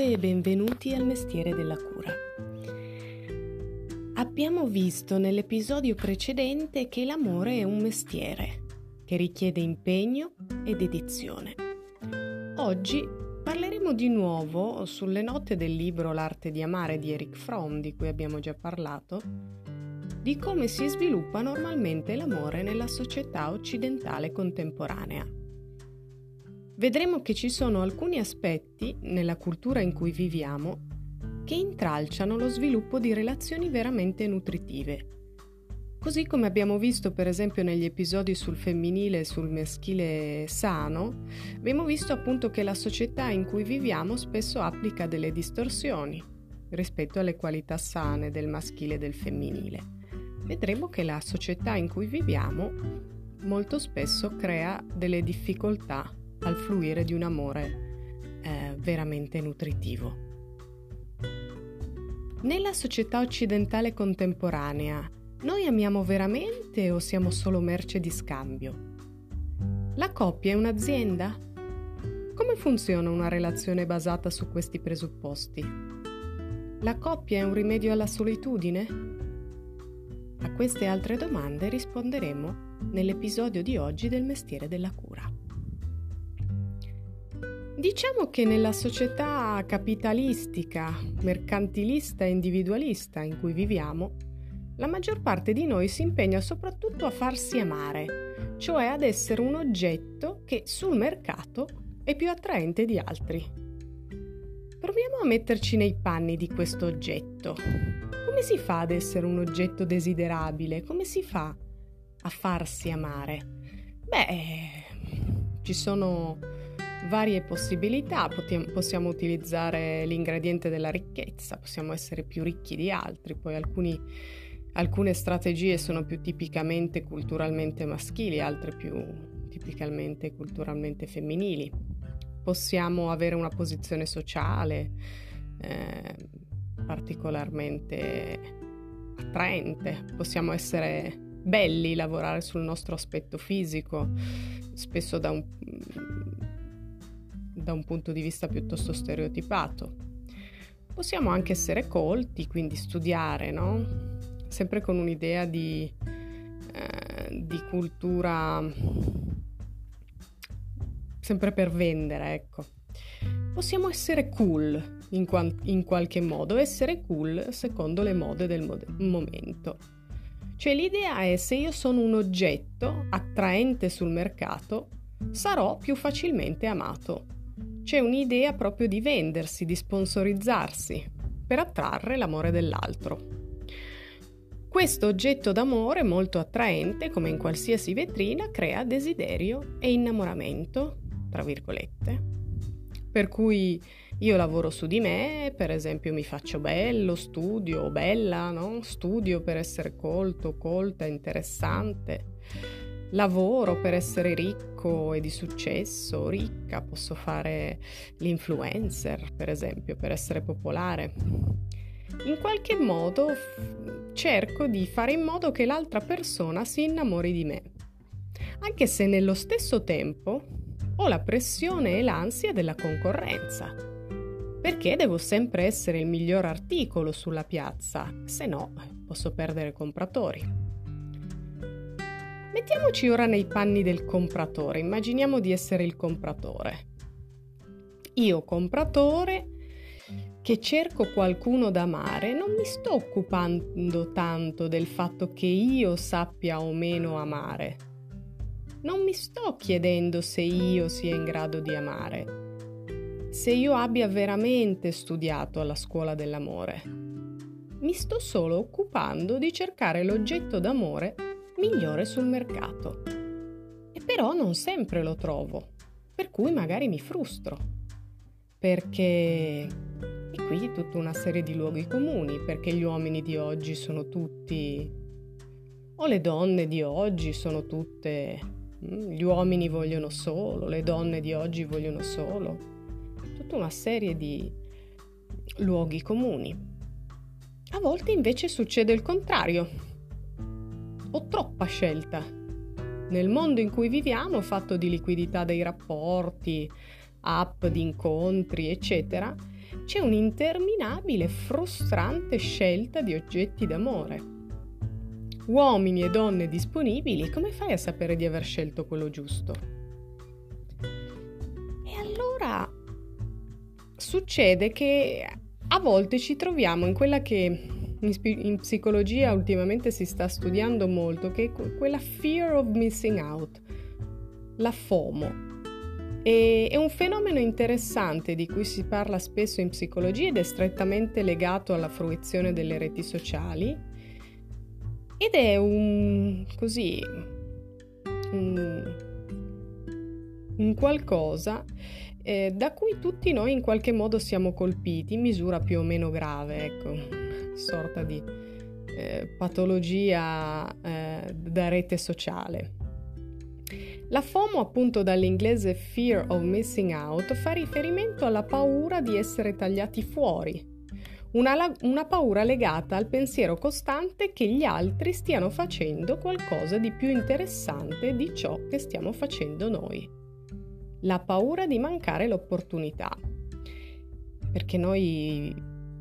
Buonanotte e benvenuti al mestiere della cura. Abbiamo visto nell'episodio precedente che l'amore è un mestiere che richiede impegno e dedizione. Oggi parleremo di nuovo sulle note del libro L'arte di amare di Eric Fromm, di cui abbiamo già parlato, di come si sviluppa normalmente l'amore nella società occidentale contemporanea vedremo che ci sono alcuni aspetti nella cultura in cui viviamo che intralciano lo sviluppo di relazioni veramente nutritive. Così come abbiamo visto per esempio negli episodi sul femminile e sul maschile sano, abbiamo visto appunto che la società in cui viviamo spesso applica delle distorsioni rispetto alle qualità sane del maschile e del femminile. Vedremo che la società in cui viviamo molto spesso crea delle difficoltà al fluire di un amore eh, veramente nutritivo. Nella società occidentale contemporanea, noi amiamo veramente o siamo solo merce di scambio? La coppia è un'azienda? Come funziona una relazione basata su questi presupposti? La coppia è un rimedio alla solitudine? A queste altre domande risponderemo nell'episodio di oggi del mestiere della cura. Diciamo che nella società capitalistica, mercantilista e individualista in cui viviamo, la maggior parte di noi si impegna soprattutto a farsi amare, cioè ad essere un oggetto che sul mercato è più attraente di altri. Proviamo a metterci nei panni di questo oggetto. Come si fa ad essere un oggetto desiderabile? Come si fa a farsi amare? Beh, ci sono varie possibilità, possiamo utilizzare l'ingrediente della ricchezza, possiamo essere più ricchi di altri, poi alcuni, alcune strategie sono più tipicamente culturalmente maschili, altre più tipicamente culturalmente femminili. Possiamo avere una posizione sociale eh, particolarmente attraente, possiamo essere belli, lavorare sul nostro aspetto fisico, spesso da un da un punto di vista piuttosto stereotipato. Possiamo anche essere colti, quindi studiare, no? Sempre con un'idea di, eh, di cultura, sempre per vendere, ecco. Possiamo essere cool in, qual- in qualche modo, essere cool secondo le mode del mod- momento. Cioè l'idea è se io sono un oggetto attraente sul mercato, sarò più facilmente amato c'è un'idea proprio di vendersi, di sponsorizzarsi per attrarre l'amore dell'altro. Questo oggetto d'amore molto attraente, come in qualsiasi vetrina, crea desiderio e innamoramento, tra virgolette. Per cui io lavoro su di me, per esempio mi faccio bello, studio, bella, no? Studio per essere colto, colta, interessante lavoro per essere ricco e di successo, ricca, posso fare l'influencer, per esempio, per essere popolare. In qualche modo cerco di fare in modo che l'altra persona si innamori di me, anche se nello stesso tempo ho la pressione e l'ansia della concorrenza, perché devo sempre essere il miglior articolo sulla piazza, se no posso perdere compratori. Mettiamoci ora nei panni del compratore, immaginiamo di essere il compratore. Io compratore che cerco qualcuno da amare, non mi sto occupando tanto del fatto che io sappia o meno amare. Non mi sto chiedendo se io sia in grado di amare, se io abbia veramente studiato alla scuola dell'amore. Mi sto solo occupando di cercare l'oggetto d'amore migliore sul mercato. E però non sempre lo trovo, per cui magari mi frustro. Perché e qui tutta una serie di luoghi comuni, perché gli uomini di oggi sono tutti o le donne di oggi sono tutte mm, gli uomini vogliono solo, le donne di oggi vogliono solo. Tutta una serie di luoghi comuni. A volte invece succede il contrario, o troppa scelta. Nel mondo in cui viviamo, fatto di liquidità dei rapporti, app di incontri, eccetera, c'è un'interminabile, frustrante scelta di oggetti d'amore. Uomini e donne disponibili, come fai a sapere di aver scelto quello giusto? E allora succede che a volte ci troviamo in quella che in, in, psicologia ultimamente si sta studiando molto, che è quella fear of missing out, la FOMO. E, è un fenomeno interessante di cui si parla spesso in psicologia ed è strettamente legato alla fruizione delle reti sociali ed è un così un, un qualcosa eh, da cui tutti noi in qualche modo siamo colpiti in misura più o meno grave, ecco, sorta di eh, patologia eh, da rete sociale. La FOMO, appunto dall'inglese Fear of Missing Out, fa riferimento alla paura di essere tagliati fuori, una, una, paura legata al pensiero costante che gli altri stiano facendo qualcosa di più interessante di ciò che stiamo facendo noi la paura di mancare l'opportunità. Perché noi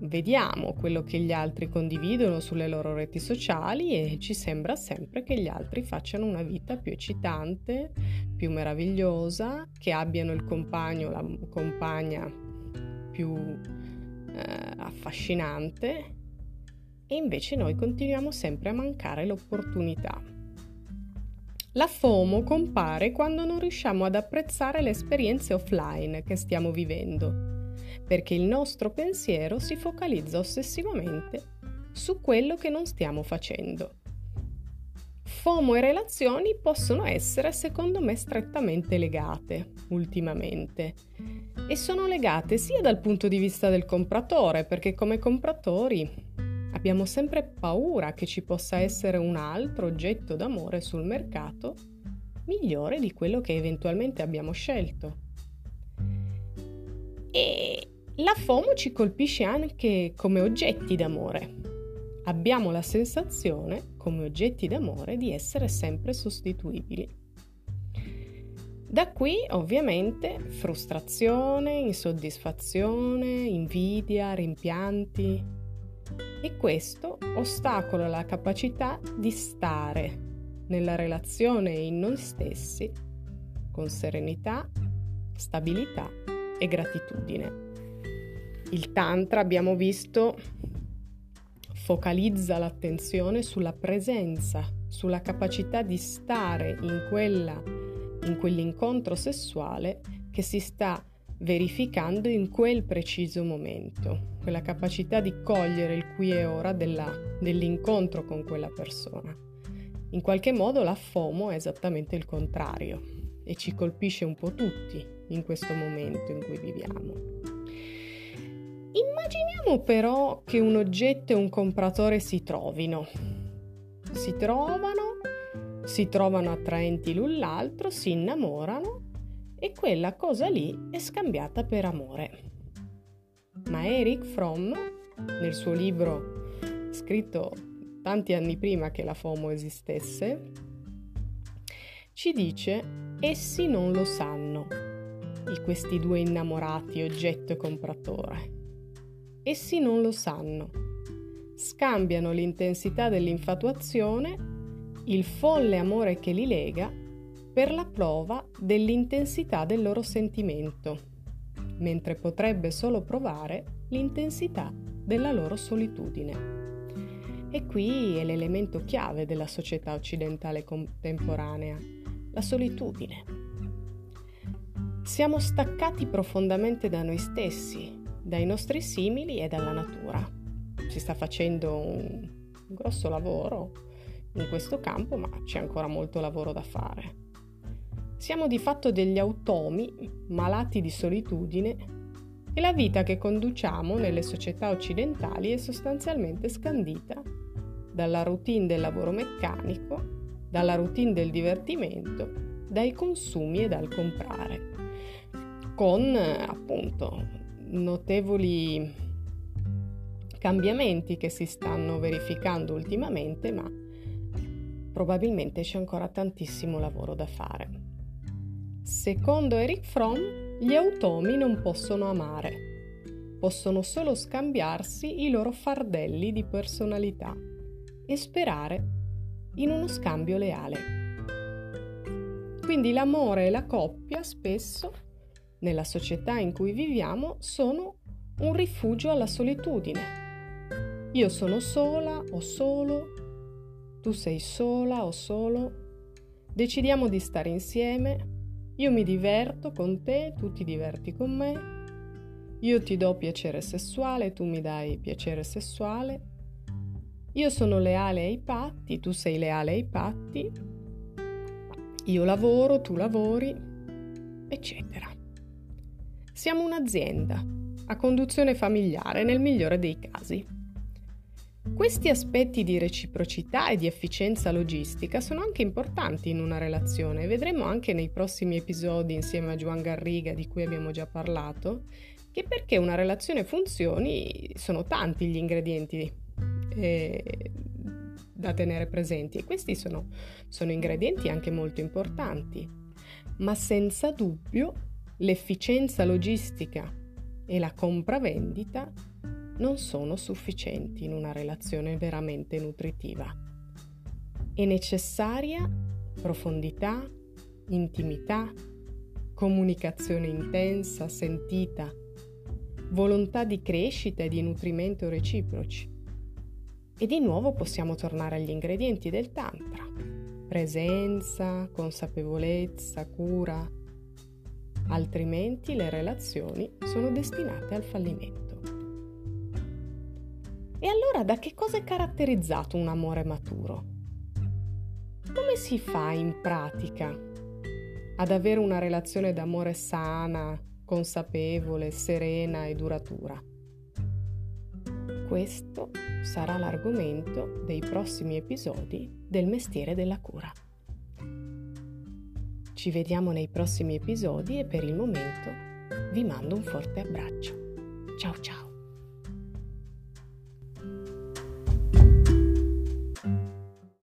vediamo quello che gli altri condividono sulle loro reti sociali e ci sembra sempre che gli altri facciano una vita più eccitante, più meravigliosa, che abbiano il compagno la compagna più eh, affascinante e invece noi continuiamo sempre a mancare l'opportunità. La FOMO compare quando non riusciamo ad apprezzare le esperienze offline che stiamo vivendo, perché il nostro pensiero si focalizza ossessivamente su quello che non stiamo facendo. FOMO e relazioni possono essere, secondo me, strettamente legate ultimamente e sono legate sia dal punto di vista del compratore, perché come compratori Abbiamo sempre paura che ci possa essere un altro oggetto d'amore sul mercato migliore di quello che eventualmente abbiamo scelto. E la FOMO ci colpisce anche come oggetti d'amore. Abbiamo la sensazione, come oggetti d'amore, di essere sempre sostituibili. Da qui ovviamente frustrazione, insoddisfazione, invidia, rimpianti, e questo ostacola la capacità di stare nella relazione in noi stessi con serenità, stabilità e gratitudine. Il Tantra, abbiamo visto, focalizza l'attenzione sulla presenza, sulla capacità di stare in, quella, in quell'incontro sessuale che si sta verificando in quel preciso momento, quella capacità di cogliere il qui e ora della, dell'incontro con quella persona. In qualche modo la FOMO è esattamente il contrario e ci colpisce un po' tutti in questo momento in cui viviamo. Immaginiamo però che un oggetto e un compratore si trovino. Si trovano, si trovano attraenti l'un l'altro, si innamorano e quella cosa lì è scambiata per amore. Ma Eric Fromm, nel suo libro scritto tanti anni prima che la FOMO esistesse, ci dice essi non lo sanno, di questi due innamorati, oggetto e compratore. Essi non lo sanno. Scambiano l'intensità dell'infatuazione, il folle amore che li lega per la prova dell'intensità del loro sentimento, mentre potrebbe solo provare l'intensità della loro solitudine. E qui è l'elemento chiave della società occidentale contemporanea, la solitudine. Siamo staccati profondamente da noi stessi, dai nostri simili e dalla natura. Si sta facendo un grosso lavoro in questo campo, ma c'è ancora molto lavoro da fare. Siamo di fatto degli automi malati di solitudine e la vita che conduciamo nelle società occidentali è sostanzialmente scandita dalla routine del lavoro meccanico, dalla routine del divertimento, dai consumi e dal comprare, con appunto notevoli cambiamenti che si stanno verificando ultimamente, ma probabilmente c'è ancora tantissimo lavoro da fare. Secondo Eric Fromm, gli automi non possono amare. possono solo scambiarsi i loro fardelli di personalità e sperare in uno scambio leale. Quindi l'amore e la coppia spesso, nella società in cui viviamo, sono un rifugio alla solitudine. Io sono sola o solo, tu sei sola o solo, decidiamo di stare insieme, io mi diverto con te, tu ti diverti con me, io ti do piacere sessuale, tu mi dai piacere sessuale, io sono leale ai patti, tu sei leale ai patti, io lavoro, tu lavori, eccetera. Siamo un'azienda a conduzione familiare nel migliore dei casi. Questi aspetti di reciprocità e di efficienza logistica sono anche importanti in una relazione. Vedremo anche nei prossimi episodi insieme a Juan Garriga di cui abbiamo già parlato che perché una relazione funzioni sono tanti gli ingredienti eh, da tenere presenti e questi sono, sono ingredienti anche molto importanti, ma senza dubbio l'efficienza logistica e la compravendita non sono sufficienti in una relazione veramente nutritiva. È necessaria profondità, intimità, comunicazione intensa, sentita, volontà di crescita e di nutrimento reciproci. E di nuovo possiamo tornare agli ingredienti del Tantra. Presenza, consapevolezza, cura. Altrimenti le relazioni sono destinate al fallimento. E allora da che cosa è caratterizzato un amore maturo? Come si fa in pratica ad avere una relazione d'amore sana, consapevole, serena e duratura? Questo sarà l'argomento dei prossimi episodi del mestiere della cura. Ci vediamo nei prossimi episodi e per il momento vi mando un forte abbraccio. Ciao ciao!